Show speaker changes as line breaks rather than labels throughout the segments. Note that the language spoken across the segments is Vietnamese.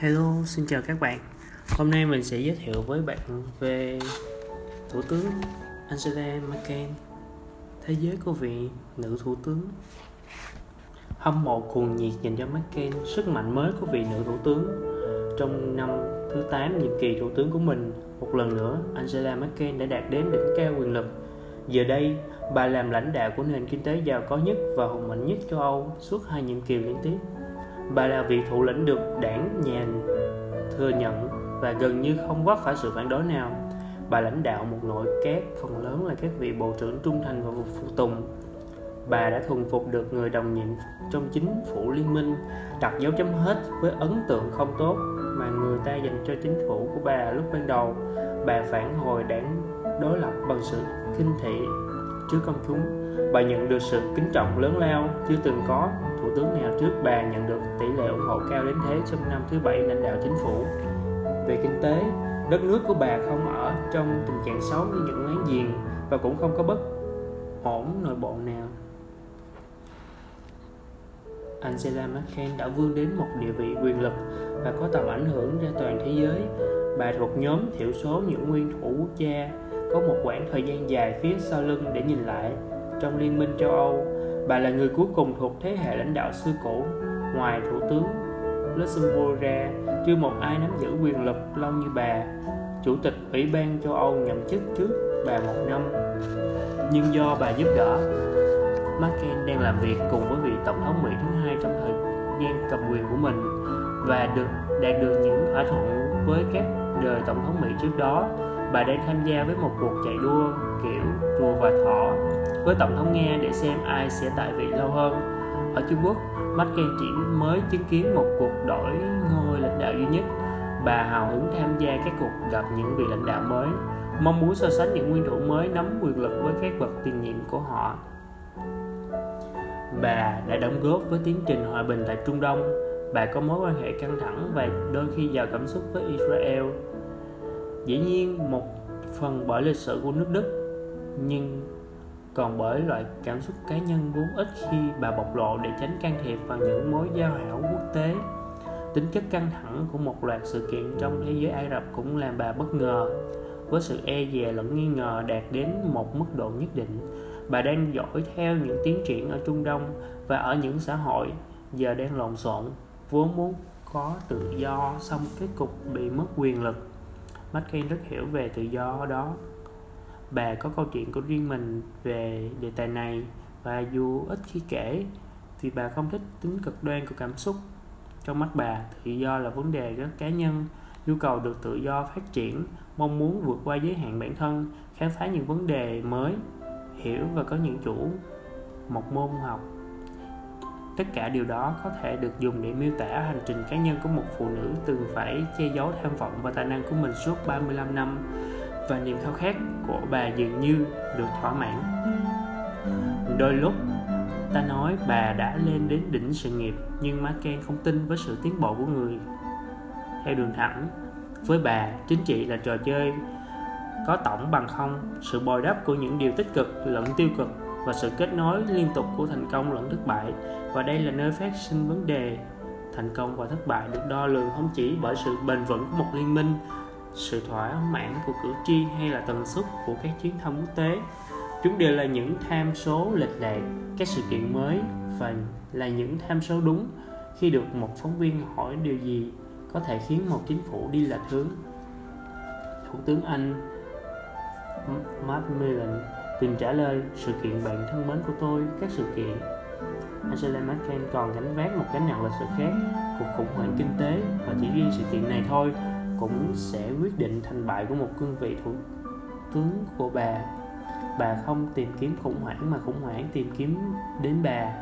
Hello, xin chào các bạn. Hôm nay mình sẽ giới thiệu với bạn về Thủ tướng Angela Merkel, thế giới của vị nữ thủ tướng. Hâm mộ cuồng nhiệt dành cho Merkel, sức mạnh mới của vị nữ thủ tướng. Trong năm thứ 8 nhiệm kỳ thủ tướng của mình, một lần nữa Angela Merkel đã đạt đến đỉnh cao quyền lực. Giờ đây, bà làm lãnh đạo của nền kinh tế giàu có nhất và hùng mạnh nhất châu Âu suốt hai nhiệm kỳ liên tiếp Bà là vị thủ lĩnh được đảng nhà thừa nhận và gần như không vấp phải sự phản đối nào. Bà lãnh đạo một nội các phần lớn là các vị bộ trưởng trung thành và phục tùng. Bà đã thuần phục được người đồng nhiệm trong chính phủ liên minh, đặt dấu chấm hết với ấn tượng không tốt mà người ta dành cho chính phủ của bà lúc ban đầu. Bà phản hồi đảng đối lập bằng sự khinh thị trước công chúng. Bà nhận được sự kính trọng lớn lao chưa từng có thủ tướng nào trước bà nhận được tỷ lệ ủng hộ cao đến thế trong năm thứ bảy lãnh đạo chính phủ. Về kinh tế, đất nước của bà không ở trong tình trạng xấu như những láng giềng và cũng không có bất ổn nội bộ nào. Angela Merkel đã vươn đến một địa vị quyền lực và có tầm ảnh hưởng ra toàn thế giới. Bà thuộc nhóm thiểu số những nguyên thủ quốc gia có một khoảng thời gian dài phía sau lưng để nhìn lại. Trong Liên minh châu Âu, Bà là người cuối cùng thuộc thế hệ lãnh đạo xưa cũ, ngoài Thủ tướng Luxembourg ra, chưa một ai nắm giữ quyền lực lâu như bà. Chủ tịch Ủy ban châu Âu nhậm chức trước bà một năm. Nhưng do bà giúp đỡ, Merkel đang làm việc cùng với vị tổng thống Mỹ thứ hai trong thời gian cầm quyền của mình và được đạt được những thỏa thuận với các đời tổng thống Mỹ trước đó. Bà đang tham gia với một cuộc chạy đua kiểu rùa và thỏ với tổng thống Nga để xem ai sẽ tại vị lâu hơn. Ở Trung Quốc, Merkel chỉ mới chứng kiến một cuộc đổi ngôi lãnh đạo duy nhất. Bà hào hứng tham gia các cuộc gặp những vị lãnh đạo mới, mong muốn so sánh những nguyên thủ mới nắm quyền lực với các bậc tiền nhiệm của họ. Bà đã đóng góp với tiến trình hòa bình tại Trung Đông. Bà có mối quan hệ căng thẳng và đôi khi giàu cảm xúc với Israel. Dĩ nhiên, một phần bởi lịch sử của nước Đức, nhưng còn bởi loại cảm xúc cá nhân vốn ít khi bà bộc lộ để tránh can thiệp vào những mối giao hảo quốc tế. Tính chất căng thẳng của một loạt sự kiện trong thế giới ai Rập cũng làm bà bất ngờ. Với sự e dè lẫn nghi ngờ đạt đến một mức độ nhất định bà đang dõi theo những tiến triển ở Trung Đông và ở những xã hội giờ đang lộn xộn vốn muốn có tự do xong kết cục bị mất quyền lực. McCain rất hiểu về tự do đó. Bà có câu chuyện của riêng mình về đề tài này, và dù ít khi kể, thì bà không thích tính cực đoan của cảm xúc. Trong mắt bà, tự do là vấn đề rất cá nhân, nhu cầu được tự do phát triển, mong muốn vượt qua giới hạn bản thân, khám phá những vấn đề mới, hiểu và có những chủ một môn học tất cả điều đó có thể được dùng để miêu tả hành trình cá nhân của một phụ nữ từng phải che giấu tham vọng và tài năng của mình suốt 35 năm. Và niềm khao khát của bà dường như được thỏa mãn. Đôi lúc, ta nói bà đã lên đến đỉnh sự nghiệp, nhưng Merkel không tin với sự tiến bộ của người. Theo đường thẳng, với bà, chính trị là trò chơi có tổng bằng không. Sự bồi đắp của những điều tích cực lẫn tiêu cực và sự kết nối liên tục của thành công lẫn thất bại. Và đây là nơi phát sinh vấn đề thành công và thất bại được đo lường không chỉ bởi sự bền vững của một liên minh, sự thỏa mãn của cử tri hay là tần suất của các chuyến thăm quốc tế. Chúng đều là những tham số lệch lạc, các sự kiện mới và là những tham số đúng khi được một phóng viên hỏi điều gì có thể khiến một chính phủ đi lệch hướng. Thủ tướng anh Macmillan tìm trả lời sự kiện bạn thân mến của tôi, các sự kiện. Angela Merkel còn gánh vác một gánh nặng lịch sử khác, cuộc khủng hoảng kinh tế và chỉ riêng sự kiện này thôi cũng sẽ quyết định thành bại của một cương vị thủ tướng của bà. Bà không tìm kiếm khủng hoảng mà khủng hoảng tìm kiếm đến bà.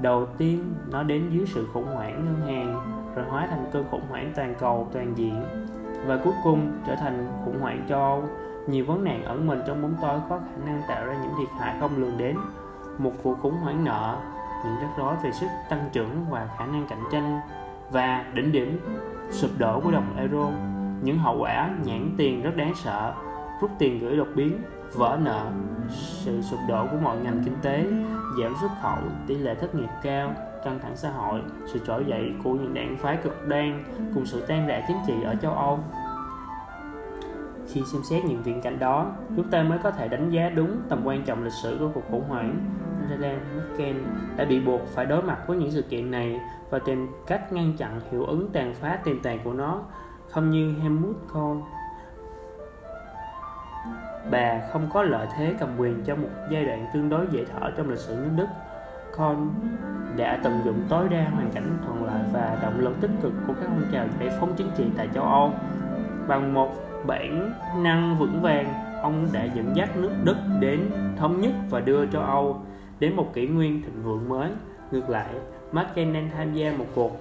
Đầu tiên, nó đến dưới sự khủng hoảng ngân hàng, rồi hóa thành cơn khủng hoảng toàn cầu, toàn diện. Và cuối cùng trở thành khủng hoảng châu Âu nhiều vấn nạn ẩn mình trong bóng tối có khả năng tạo ra những thiệt hại không lường đến một cuộc khủng hoảng nợ những rắc rối về sức tăng trưởng và khả năng cạnh tranh và đỉnh điểm sụp đổ của đồng euro những hậu quả nhãn tiền rất đáng sợ rút tiền gửi đột biến vỡ nợ sự sụp đổ của mọi ngành kinh tế giảm xuất khẩu tỷ lệ thất nghiệp cao căng thẳng xã hội, sự trỗi dậy của những đảng phái cực đoan cùng sự tan rã chính trị ở châu Âu. Khi xem xét những viễn cảnh đó, chúng ta mới có thể đánh giá đúng tầm quan trọng lịch sử của cuộc khủng hoảng. Angela Merkel đã bị buộc phải đối mặt với những sự kiện này và tìm cách ngăn chặn hiệu ứng tàn phá tiềm tàng của nó, không như Helmut Kohl bà không có lợi thế cầm quyền trong một giai đoạn tương đối dễ thở trong lịch sử nước Đức. Kohl đã tận dụng tối đa hoàn cảnh thuận lợi và động lực tích cực của các phong trào giải phóng chính trị tại châu Âu. Bằng một bản năng vững vàng, ông đã dẫn dắt nước Đức đến thống nhất và đưa châu Âu đến một kỷ nguyên thịnh vượng mới. Ngược lại, Merkel tham gia một cuộc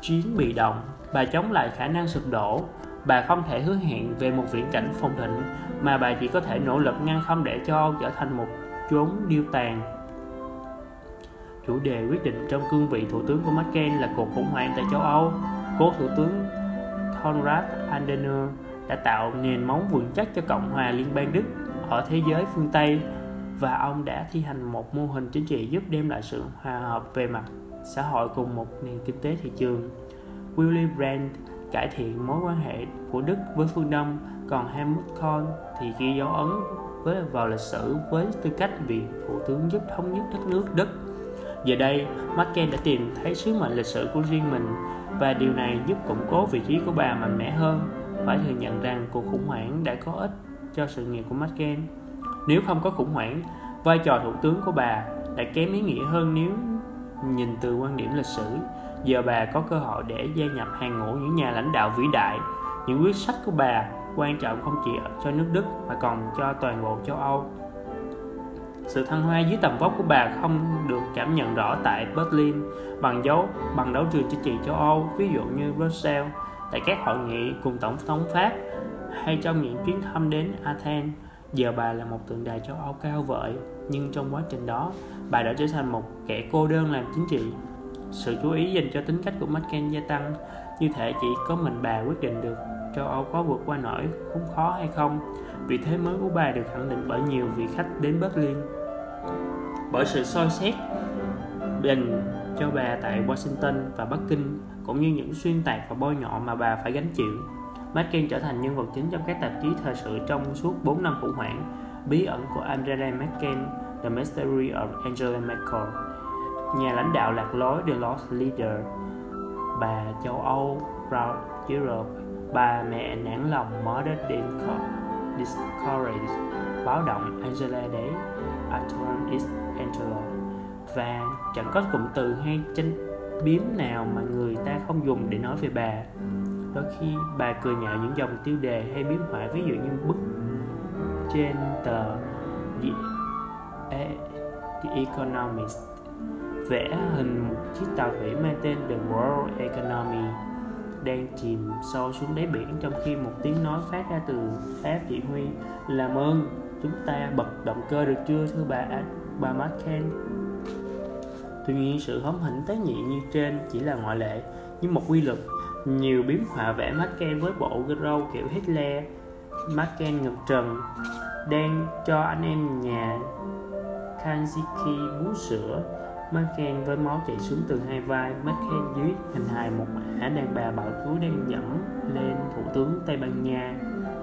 chiến bị động bà chống lại khả năng sụp đổ. Bà không thể hứa hẹn về một viễn cảnh phồn thịnh mà bà chỉ có thể nỗ lực ngăn không để cho Âu trở thành một chốn điêu tàn. Chủ đề quyết định trong cương vị thủ tướng của Merkel là cuộc khủng hoảng tại châu Âu. Cố thủ tướng Konrad Adenauer đã tạo nền móng vững chắc cho Cộng hòa Liên bang Đức ở thế giới phương Tây và ông đã thi hành một mô hình chính trị giúp đem lại sự hòa hợp về mặt xã hội cùng một nền kinh tế thị trường. Willy Brandt cải thiện mối quan hệ của Đức với phương Đông, còn Helmut Kohl thì ghi dấu ấn với vào lịch sử với tư cách vị thủ tướng giúp thống nhất đất nước Đức. Giờ đây, Merkel đã tìm thấy sứ mệnh lịch sử của riêng mình và điều này giúp củng cố vị trí của bà mạnh mẽ hơn. Phải thừa nhận rằng cuộc khủng hoảng đã có ích cho sự nghiệp của Merkel. Nếu không có khủng hoảng, vai trò thủ tướng của bà đã kém ý nghĩa hơn nếu nhìn từ quan điểm lịch sử giờ bà có cơ hội để gia nhập hàng ngũ những nhà lãnh đạo vĩ đại những quyết sách của bà quan trọng không chỉ cho nước Đức mà còn cho toàn bộ châu Âu sự thăng hoa dưới tầm vóc của bà không được cảm nhận rõ tại Berlin, bằng dấu, bằng đấu trường chính trị châu Âu, ví dụ như Brussels. Tại các hội nghị cùng tổng thống Pháp hay trong những chuyến thăm đến Athens, giờ bà là một tượng đài châu Âu cao vợi nhưng trong quá trình đó, bà đã trở thành một kẻ cô đơn làm chính trị. Sự chú ý dành cho tính cách của Merkel gia tăng. Như thể chỉ có mình bà quyết định được châu Âu có vượt qua nổi khốn khó hay không. Vị thế mới của bà được khẳng định bởi nhiều vị khách đến Berlin bởi sự soi xét dành cho bà tại Washington và Bắc Kinh, cũng như những xuyên tạc và bôi nhọ mà bà phải gánh chịu. Merkel trở thành nhân vật chính trong các tạp chí thời sự trong suốt 4 năm khủng hoảng, bí ẩn của Angela Merkel, The Mystery of Angela Merkel, nhà lãnh đạo lạc lối The Lost Leader, bà châu Âu Proud Europe, bà mẹ nản lòng Mother Discourage báo động Angela Day Atlantis is và chẳng có cụm từ hay tranh biếm nào mà người ta không dùng để nói về bà. Đôi khi bà cười nhạo những dòng tiêu đề hay biếm họa ví dụ như bức trên tờ The, e-, The Economist vẽ hình một chiếc tàu thủy mang tên The World Economy đang chìm sâu xuống đáy biển trong khi một tiếng nói phát ra từ Pháp chỉ huy làm ơn chúng ta bật động cơ được chưa, thưa bà? Bà Marken tuy nhiên, sự hóm hỉnh tế nhị như trên chỉ là ngoại lệ, nhưng một quy luật. Nhiều biếm họa vẽ Marken với bộ râu kiểu Hitler. Marken ngực trần, đang cho anh em nhà Kanziki bú sữa. Marken với máu chảy xuống từ hai vai. Marken dưới hình hài một mã, đàn bà bảo cứu đang dẫm lên thủ tướng Tây Ban Nha.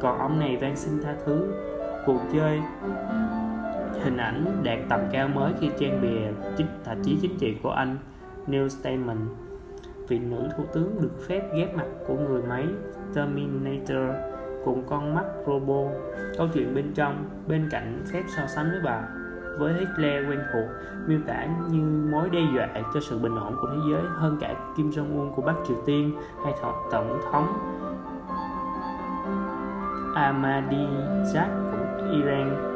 Còn ông này van xin tha thứ cuộc chơi. Hình ảnh đạt tầm cao mới khi trang bìa chính, tạp chí chính trị của anh New Statement vị nữ thủ tướng được phép ghép mặt của người máy Terminator cùng con mắt robot câu chuyện bên trong, bên cạnh phép so sánh với bà, với Hitler quen thuộc, miêu tả như mối đe dọa cho sự bình ổn của thế giới, hơn cả Kim Jong Un của Bắc Triều Tiên hay tổng thống Ahmadinejad. Iran.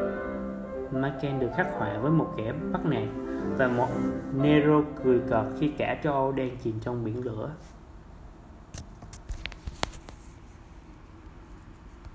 Merkel được khắc họa với một kẻ bắt nạt và một Nero cười cợt khi cả châu Âu đang chìm trong biển lửa.